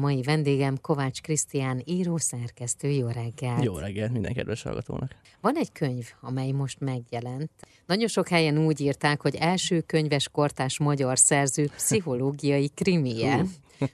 Mai vendégem Kovács Krisztián, író, szerkesztő. Jó reggelt! Jó reggelt minden kedves hallgatónak! Van egy könyv, amely most megjelent. Nagyon sok helyen úgy írták, hogy első könyves kortás magyar szerző pszichológiai krimie.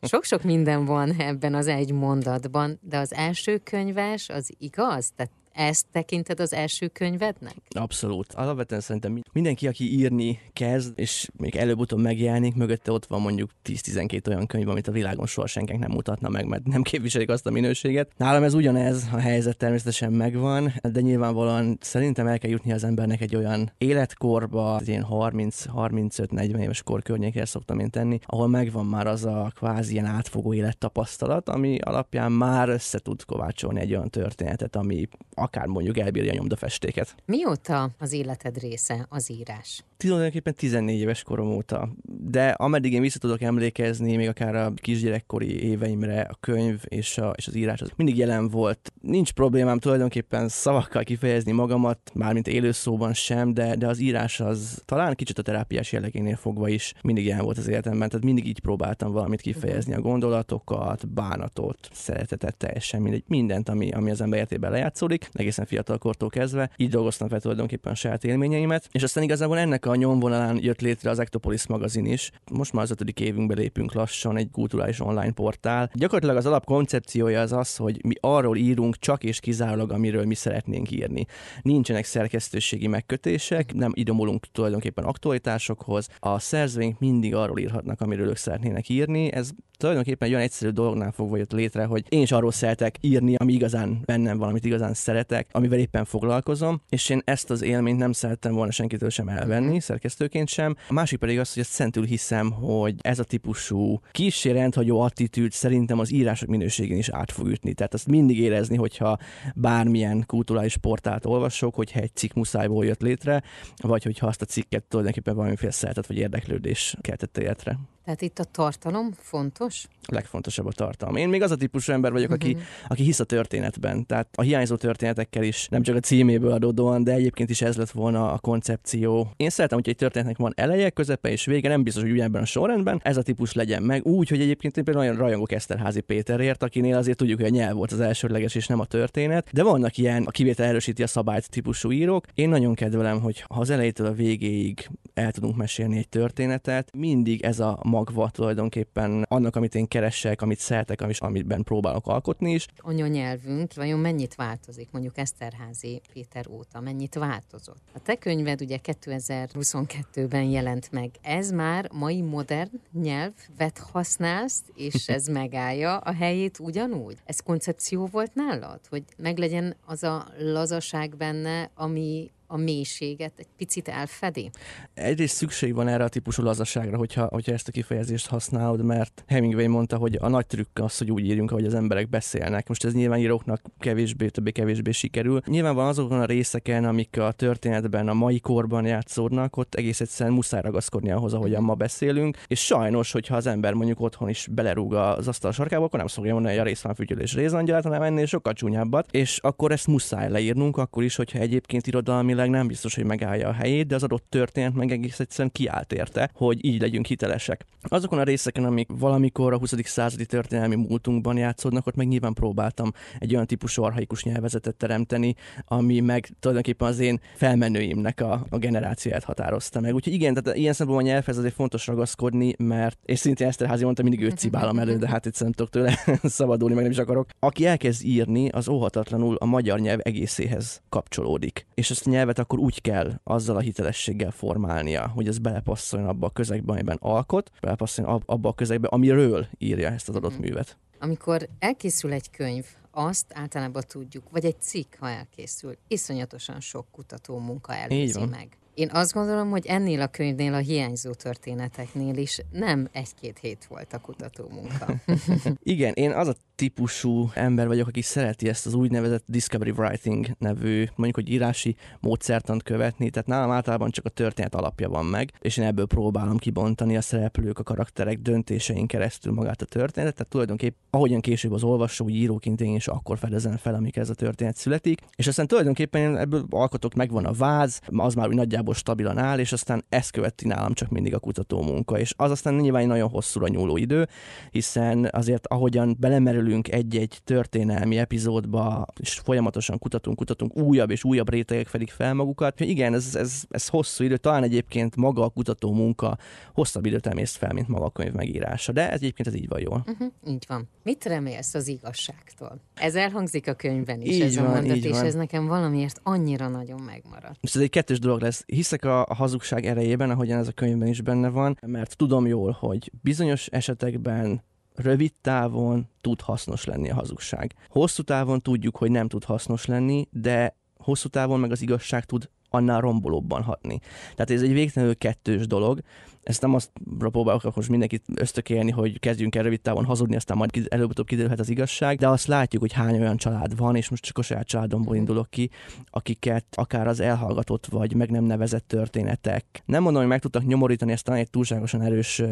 Sok-sok minden van ebben az egy mondatban, de az első könyves az igaz? Tehát ezt tekinted az első könyvednek? Abszolút. Alapvetően szerintem mindenki, aki írni kezd, és még előbb-utóbb megjelenik, mögötte ott van mondjuk 10-12 olyan könyv, amit a világon soha senkinek nem mutatna meg, mert nem képviselik azt a minőséget. Nálam ez ugyanez, a helyzet természetesen megvan, de nyilvánvalóan szerintem el kell jutni az embernek egy olyan életkorba, az ilyen 30-35-40 éves kor környékére szoktam én tenni, ahol megvan már az a kvázi ilyen átfogó élettapasztalat, ami alapján már össze tud kovácsolni egy olyan történetet, ami akár mondjuk elbírja a nyomdafestéket. Mióta az életed része az írás? Tulajdonképpen 14 éves korom óta, de ameddig én vissza tudok emlékezni, még akár a kisgyerekkori éveimre, a könyv és, a, és az írás az mindig jelen volt. Nincs problémám tulajdonképpen szavakkal kifejezni magamat, mármint élőszóban sem, de, de az írás az talán kicsit a terápiás jellegénél fogva is mindig jelen volt az életemben, tehát mindig így próbáltam valamit kifejezni, a gondolatokat, bánatot, szeretetet, teljesen mindegy, mindent, ami, ami az ember életében lejátszódik egészen fiatal kortól kezdve. Így dolgoztam fel tulajdonképpen a saját élményeimet, és aztán igazából ennek a nyomvonalán jött létre az Ectopolis magazin is. Most már az ötödik évünkbe lépünk lassan, egy kulturális online portál. Gyakorlatilag az alapkoncepciója az az, hogy mi arról írunk csak és kizárólag, amiről mi szeretnénk írni. Nincsenek szerkesztőségi megkötések, nem idomulunk tulajdonképpen aktualitásokhoz. A szerzőink mindig arról írhatnak, amiről ők szeretnének írni. Ez tulajdonképpen egy olyan egyszerű dolognál fogva jött létre, hogy én is arról szeretek írni, ami igazán bennem van, amit igazán szeretek, amivel éppen foglalkozom, és én ezt az élményt nem szerettem volna senkitől sem elvenni, mhm. szerkesztőként sem. A másik pedig az, hogy ezt szentül hiszem, hogy ez a típusú kísérend, rendhagyó attitűd szerintem az írások minőségén is át fog ütni. Tehát azt mindig érezni, hogyha bármilyen kulturális portált olvasok, hogyha egy cikk muszájból jött létre, vagy hogyha azt a cikket tulajdonképpen valamiféle szeretet vagy érdeklődés keltett életre. Tehát itt a tartalom fontos? A legfontosabb a tartalom. Én még az a típusú ember vagyok, aki, uh-huh. aki hisz a történetben. Tehát a hiányzó történetekkel is, nem csak a címéből adódóan, de egyébként is ez lett volna a koncepció. Én szeretem, hogy egy történetnek van eleje, közepe és vége, nem biztos, hogy ugyanebben a sorrendben. Ez a típus legyen meg. Úgy, hogy egyébként én például olyan rajongok Eszterházi Péterért, akinél azért tudjuk, hogy a nyelv volt az elsődleges és nem a történet. De vannak ilyen, a kivétel erősíti a szabályt típusú írók. Én nagyon kedvelem, hogy ha az elejétől a végéig el tudunk mesélni egy történetet, mindig ez a magva tulajdonképpen annak, amit én keresek, amit szeretek, és amiben próbálok alkotni is. nyelvünk vajon mennyit változik, mondjuk Eszterházi Péter óta, mennyit változott? A te könyved ugye 2022-ben jelent meg. Ez már mai modern nyelvet használsz, és ez megállja a helyét ugyanúgy? Ez koncepció volt nálad, hogy meglegyen az a lazaság benne, ami a mélységet egy picit elfedi? Egyrészt szükség van erre a típusú lazaságra, hogyha, hogyha ezt a kifejezést használod, mert Hemingway mondta, hogy a nagy trükk az, hogy úgy írjunk, ahogy az emberek beszélnek. Most ez nyilván íróknak kevésbé, többé-kevésbé sikerül. Nyilván van azokon a részeken, amik a történetben a mai korban játszódnak, ott egész egyszerűen muszáj ragaszkodni ahhoz, ahogyan ma beszélünk, és sajnos, hogyha az ember mondjuk otthon is belerúg az asztal sarkába, akkor nem szokja mondani, hogy a részvan fütyülés rézangyalát, hanem ennél sokkal csúnyábbat, és akkor ezt muszáj leírnunk, akkor is, hogyha egyébként irodalmi történelmileg nem biztos, hogy megállja a helyét, de az adott történet meg egész egyszerűen kiállt érte, hogy így legyünk hitelesek. Azokon a részeken, amik valamikor a 20. századi történelmi múltunkban játszódnak, ott meg nyilván próbáltam egy olyan típusú arhaikus nyelvezetet teremteni, ami meg tulajdonképpen az én felmenőimnek a, a generációját határozta meg. Úgyhogy igen, tehát ilyen szempontból a nyelvhez azért fontos ragaszkodni, mert és szintén Eszterházi mondta, mindig őt cibálom elő, de hát egyszerűen tudok tőle szabadulni, meg nem is akarok. Aki elkezd írni, az óhatatlanul a magyar nyelv egészéhez kapcsolódik. És ezt a nyelvet akkor úgy kell azzal a hitelességgel formálnia, hogy ez belepasszoljon abba a közegbe, amiben alkot, belepasszoljon abba a közegbe, amiről írja ezt az adott mhm. művet. Amikor elkészül egy könyv, azt általában tudjuk, vagy egy cikk, ha elkészül, iszonyatosan sok kutató munka előzi meg. Én azt gondolom, hogy ennél a könyvnél, a hiányzó történeteknél is nem egy-két hét volt a kutató munka. Igen, én az a típusú ember vagyok, aki szereti ezt az úgynevezett discovery writing nevű, mondjuk, hogy írási módszertant követni, tehát nálam általában csak a történet alapja van meg, és én ebből próbálom kibontani a szereplők, a karakterek döntésein keresztül magát a történetet, tehát tulajdonképp ahogyan később az olvasó, úgy íróként én is akkor fedezem fel, amikor ez a történet születik, és aztán tulajdonképpen ebből alkotok megvan a váz, az már úgy nagyjából stabilan áll, és aztán ezt követi nálam csak mindig a kutató munka, és az aztán nyilván nagyon hosszúra nyúló idő, hiszen azért ahogyan belemerülünk egy-egy történelmi epizódba, és folyamatosan kutatunk, kutatunk, újabb és újabb rétegek fedik fel magukat. Igen, ez, ez, ez hosszú idő, talán egyébként maga a kutató munka hosszabb időt emészt fel, mint maga a könyv megírása, de ez egyébként ez így van jól. Uh-huh, így van. Mit remélsz az igazságtól? Ez elhangzik a könyvben is, így ez van, a mondat, és van. ez nekem valamiért annyira nagyon megmaradt. És ez egy kettős dolog lesz. Hiszek a, a hazugság erejében, ahogyan ez a könyvben is benne van, mert tudom jól, hogy bizonyos esetekben rövid távon tud hasznos lenni a hazugság. Hosszú távon tudjuk, hogy nem tud hasznos lenni, de hosszú távon meg az igazság tud annál rombolóbban hatni. Tehát ez egy végtelenül kettős dolog. Ezt nem azt próbálok most mindenkit ösztökélni, hogy kezdjünk el rövid távon hazudni, aztán majd előbb-utóbb kiderülhet az igazság, de azt látjuk, hogy hány olyan család van, és most csak a saját családomból indulok ki, akiket akár az elhallgatott vagy meg nem nevezett történetek. Nem mondom, hogy meg tudtak nyomorítani, ez talán egy túlságosan erős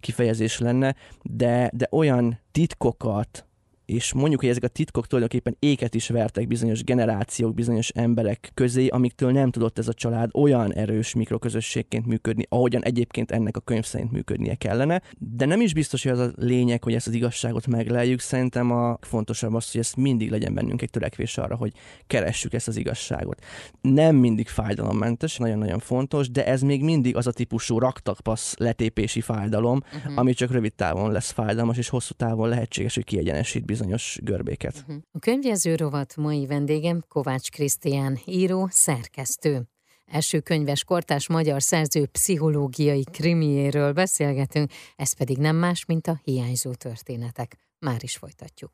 kifejezés lenne, de, de olyan titkokat, és mondjuk, hogy ezek a titkok tulajdonképpen éket is vertek bizonyos generációk, bizonyos emberek közé, amiktől nem tudott ez a család olyan erős mikroközösségként működni, ahogyan egyébként ennek a könyv szerint működnie kellene. De nem is biztos, hogy az a lényeg, hogy ezt az igazságot megleljük. Szerintem a fontosabb az, hogy ez mindig legyen bennünk egy törekvés arra, hogy keressük ezt az igazságot. Nem mindig fájdalommentes, nagyon-nagyon fontos, de ez még mindig az a típusú raktakpasz letépési fájdalom, uh-huh. ami csak rövid távon lesz fájdalmas, és hosszú távon lehetséges, hogy kiegyenesít bizonyos görbéket. Uh-huh. A könyvjező rovat mai vendégem Kovács Krisztián, író, szerkesztő. Első könyves kortás magyar szerző pszichológiai krimiéről beszélgetünk, ez pedig nem más, mint a hiányzó történetek. Már is folytatjuk.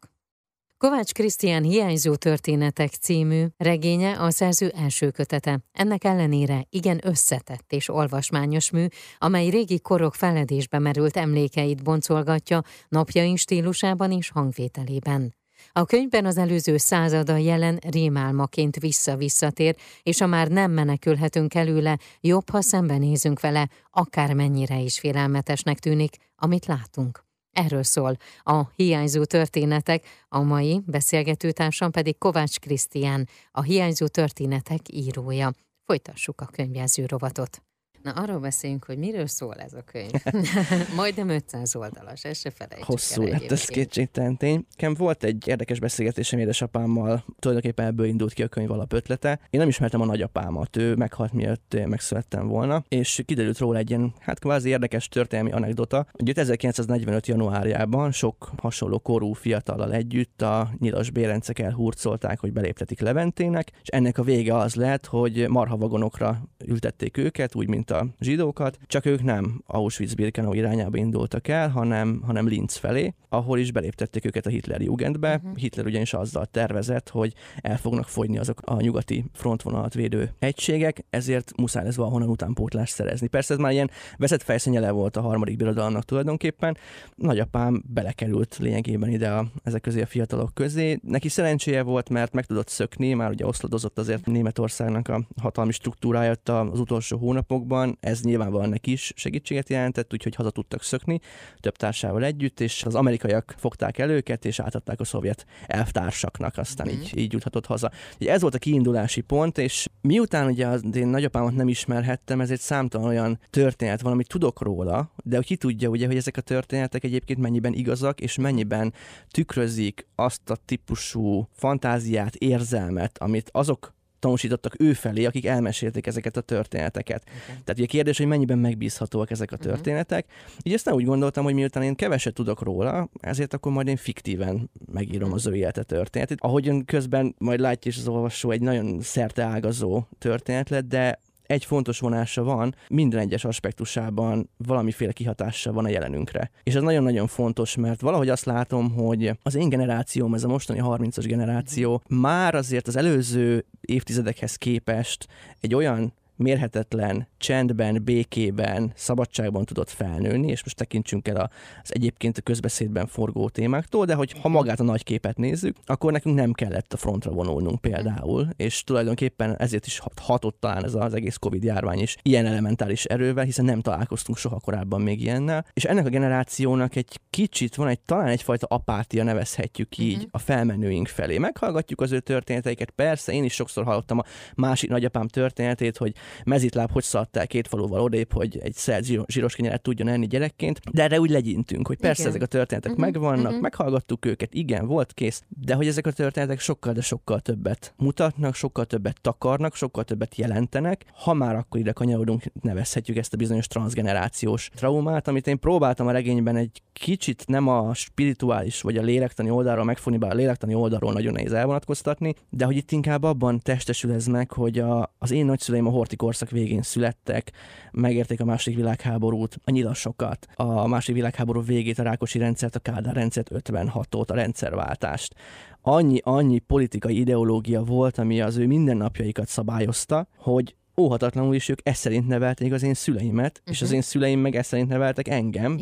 Kovács Krisztián Hiányzó történetek című regénye a szerző első kötete. Ennek ellenére igen összetett és olvasmányos mű, amely régi korok feledésbe merült emlékeit boncolgatja napjaink stílusában és hangvételében. A könyvben az előző százada jelen rémálmaként vissza-visszatér, és a már nem menekülhetünk előle, jobb, ha szembenézünk vele, akármennyire is félelmetesnek tűnik, amit látunk. Erről szól a hiányzó történetek, a mai beszélgetőtársam pedig Kovács Krisztián, a hiányzó történetek írója. Folytassuk a könyvjelző rovatot. Na, arról beszéljünk, hogy miről szól ez a könyv. Majdnem 500 oldalas, ezt se felejtsük Hosszú el lett, ez kétségtelen tény. Nekem volt egy érdekes beszélgetésem édesapámmal, tulajdonképpen ebből indult ki a könyv alapötlete. Én nem ismertem a nagyapámat, ő meghalt mielőtt én megszülettem volna, és kiderült róla egy ilyen, hát kvázi érdekes történelmi anekdota, hogy 1945. januárjában sok hasonló korú fiatallal együtt a nyilas bérencek elhurcolták, hogy beléptetik Leventének, és ennek a vége az lett, hogy marhavagonokra ültették őket, úgy, mint a zsidókat, csak ők nem Auschwitz-Birkenau irányába indultak el, hanem, hanem Linz felé, ahol is beléptették őket a Hitler Jugendbe. Uh-huh. Hitler ugyanis azzal tervezett, hogy el fognak fogyni azok a nyugati frontvonalat védő egységek, ezért muszáj lesz valahonnan utánpótlást szerezni. Persze ez már ilyen veszett fejszennyele volt a harmadik birodalomnak tulajdonképpen. Nagyapám belekerült lényegében ide a, ezek közé a fiatalok közé. Neki szerencséje volt, mert meg tudott szökni, már ugye oszladozott azért Németországnak a hatalmi struktúrája az utolsó hónapokban, ez nyilvánvalóan neki is segítséget jelentett, úgyhogy haza tudtak szökni több társával együtt, és az amerikaiak fogták el őket, és átadták a szovjet elvtársaknak, aztán mm. így, így juthatott haza. Ugye ez volt a kiindulási pont, és miután ugye az én nagyapámat nem ismerhettem, ezért számtalan olyan történet van, amit tudok róla, de ki tudja ugye, hogy ezek a történetek egyébként mennyiben igazak, és mennyiben tükrözik azt a típusú fantáziát, érzelmet, amit azok tanúsítottak ő felé, akik elmesélték ezeket a történeteket. Okay. Tehát ugye kérdés, hogy mennyiben megbízhatóak ezek a történetek. Uh-huh. Így aztán úgy gondoltam, hogy miután én keveset tudok róla, ezért akkor majd én fiktíven megírom az ő élete történetét. Ahogyan közben majd látja is az olvasó, egy nagyon szerteágazó történet lett, de egy fontos vonása van, minden egyes aspektusában valamiféle kihatással van a jelenünkre. És ez nagyon-nagyon fontos, mert valahogy azt látom, hogy az én generációm, ez a mostani 30-as generáció már azért az előző évtizedekhez képest egy olyan mérhetetlen, csendben, békében, szabadságban tudott felnőni, és most tekintsünk el az egyébként a közbeszédben forgó témáktól, de hogy ha magát a nagy képet nézzük, akkor nekünk nem kellett a frontra vonulnunk például, és tulajdonképpen ezért is hatott talán ez az egész Covid járvány is ilyen elementális erővel, hiszen nem találkoztunk soha korábban még ilyennel. És ennek a generációnak egy kicsit van egy talán egyfajta apátia nevezhetjük így uh-huh. a felmenőink felé. Meghallgatjuk az ő történeteiket, persze, én is sokszor hallottam a másik nagyapám történetét, hogy mezitláb hogy szaladt el két faluval odébb, hogy egy szer zsíros kenyeret tudjon enni gyerekként, de erre úgy legyintünk, hogy persze igen. ezek a történetek uh-huh. megvannak, uh-huh. meghallgattuk őket, igen, volt kész, de hogy ezek a történetek sokkal, de sokkal többet mutatnak, sokkal többet takarnak, sokkal többet jelentenek. Ha már akkor ide kanyarodunk, nevezhetjük ezt a bizonyos transgenerációs traumát, amit én próbáltam a regényben egy kicsit nem a spirituális vagy a lélektani oldalról megfogni, bár a lélektani oldalról nagyon nehéz elvonatkoztatni, de hogy itt inkább abban testesül ez meg, hogy a, az én nagyszüleim a horti korszak végén születtek, megérték a második világháborút, a nyilasokat, a második világháború végét, a Rákosi rendszert, a Kádár rendszert, 56-ot, a rendszerváltást. Annyi, annyi politikai ideológia volt, ami az ő mindennapjaikat szabályozta, hogy óhatatlanul is ők ezt szerint nevelték az én szüleimet, uh-huh. és az mhm. én szüleim meg ezt szerint neveltek engem.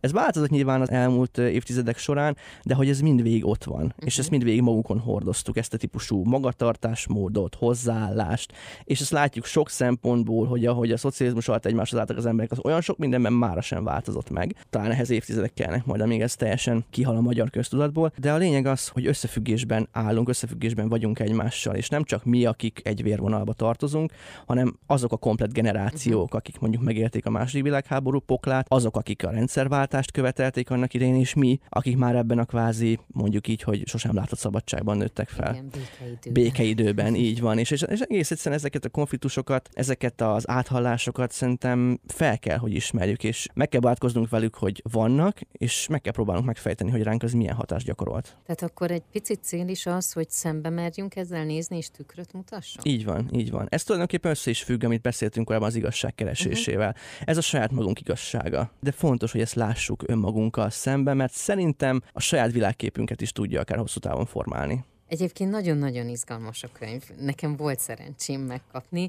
Ez változott nyilván az elmúlt évtizedek során, de hogy ez mindvégig ott van, uh-huh. és mhm. ezt mindvégig magukon hordoztuk, ezt a típusú magatartásmódot, hozzáállást, és ezt látjuk sok szempontból, hogy ahogy a szocializmus alatt egymáshoz álltak az emberek, az olyan sok mindenben mára sem változott meg. Talán ehhez évtizedek kellnek majd, amíg ez teljesen kihal a magyar köztudatból, de a lényeg az, hogy összefüggésben állunk, összefüggésben vagyunk egymással, és nem csak mi, akik egy vérvonalba tartozunk, hanem azok a komplet generációk, uh-huh. akik mondjuk megélték a második világháború poklát, azok, akik a rendszerváltást követelték annak idején, és mi, akik már ebben a kvázi, mondjuk így, hogy sosem látott szabadságban nőttek fel. Igen, békeidőben. békeidőben. így van. És, és, és egész egyszerűen ezeket a konfliktusokat, ezeket az áthallásokat szerintem fel kell, hogy ismerjük, és meg kell bátkoznunk velük, hogy vannak, és meg kell próbálnunk megfejteni, hogy ránk az milyen hatást gyakorolt. Tehát akkor egy picit cél is az, hogy szembe merjünk ezzel nézni, és tükröt mutasson? Így van, így van. Ez tulajdonképpen össze is függ, amit beszéltünk korábban az igazság keresésével. Uh-huh. Ez a saját magunk igazsága. De fontos, hogy ezt lássuk önmagunkkal szemben, mert szerintem a saját világképünket is tudja akár hosszú távon formálni. Egyébként nagyon-nagyon izgalmas a könyv. Nekem volt szerencsém megkapni.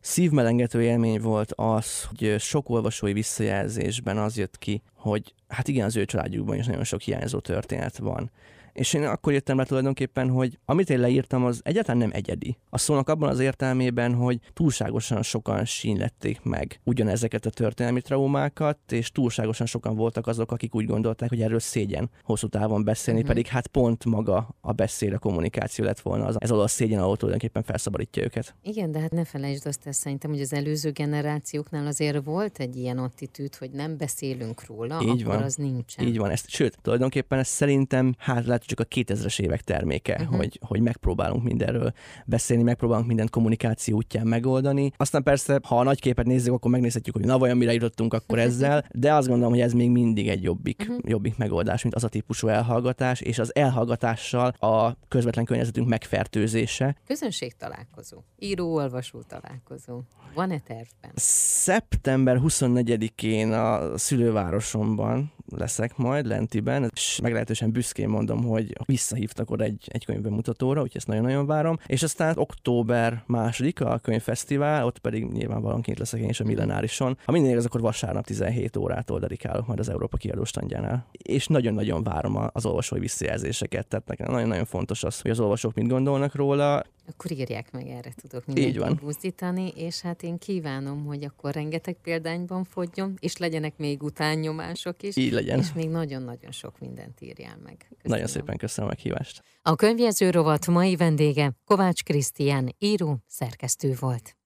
Szívmelengető élmény volt az, hogy sok olvasói visszajelzésben az jött ki, hogy hát igen, az ő családjukban is nagyon sok hiányzó történet van. És én akkor jöttem le tulajdonképpen, hogy amit én leírtam, az egyáltalán nem egyedi. A szónak abban az értelmében, hogy túlságosan sokan sínlették meg ugyanezeket a történelmi traumákat, és túlságosan sokan voltak azok, akik úgy gondolták, hogy erről szégyen hosszú távon beszélni, uh-huh. pedig hát pont maga a beszél, a kommunikáció lett volna az, ez a szégyen, ahol tulajdonképpen felszabadítja őket. Igen, de hát ne felejtsd azt, ezt szerintem, hogy az előző generációknál azért volt egy ilyen attitűd, hogy nem beszélünk róla, Így akkor van. az nincsen. Így van, ezt, sőt, tulajdonképpen ez szerintem, hát lehet, csak a 2000-es évek terméke, uh-huh. hogy, hogy megpróbálunk mindenről beszélni, megpróbálunk mindent kommunikáció útján megoldani. Aztán persze, ha a nagy képet nézzük, akkor megnézhetjük, hogy na vajon mire jutottunk akkor ezzel, de azt gondolom, hogy ez még mindig egy jobbik, uh-huh. jobbik megoldás, mint az a típusú elhallgatás, és az elhallgatással a közvetlen környezetünk megfertőzése. Közönség találkozó, író-olvasó találkozó. Van-e tervben? Szeptember 24-én a szülővárosomban leszek majd, Lentiben, és meglehetősen büszkén mondom, hogy visszahívtak oda egy, egy könyvbemutatóra, úgyhogy ezt nagyon-nagyon várom. És aztán október második a könyvfesztivál, ott pedig nyilvánvalóan kint leszek én is a millenárison. Ha minden igaz, akkor vasárnap 17 órától dedikálok majd az Európa kiadóstandjánál. És nagyon-nagyon várom az olvasói visszajelzéseket, tehát nekem nagyon-nagyon fontos az, hogy az olvasók mit gondolnak róla. Akkor írják meg, erre tudok mindenkit buzdítani, és hát én kívánom, hogy akkor rengeteg példányban fogjon, és legyenek még utánnyomások is. Így legyen. És még nagyon-nagyon sok mindent írjál meg. Köszönöm. Nagyon szépen köszönöm a meghívást. A könyvjező rovat mai vendége Kovács Krisztián, író, szerkesztő volt.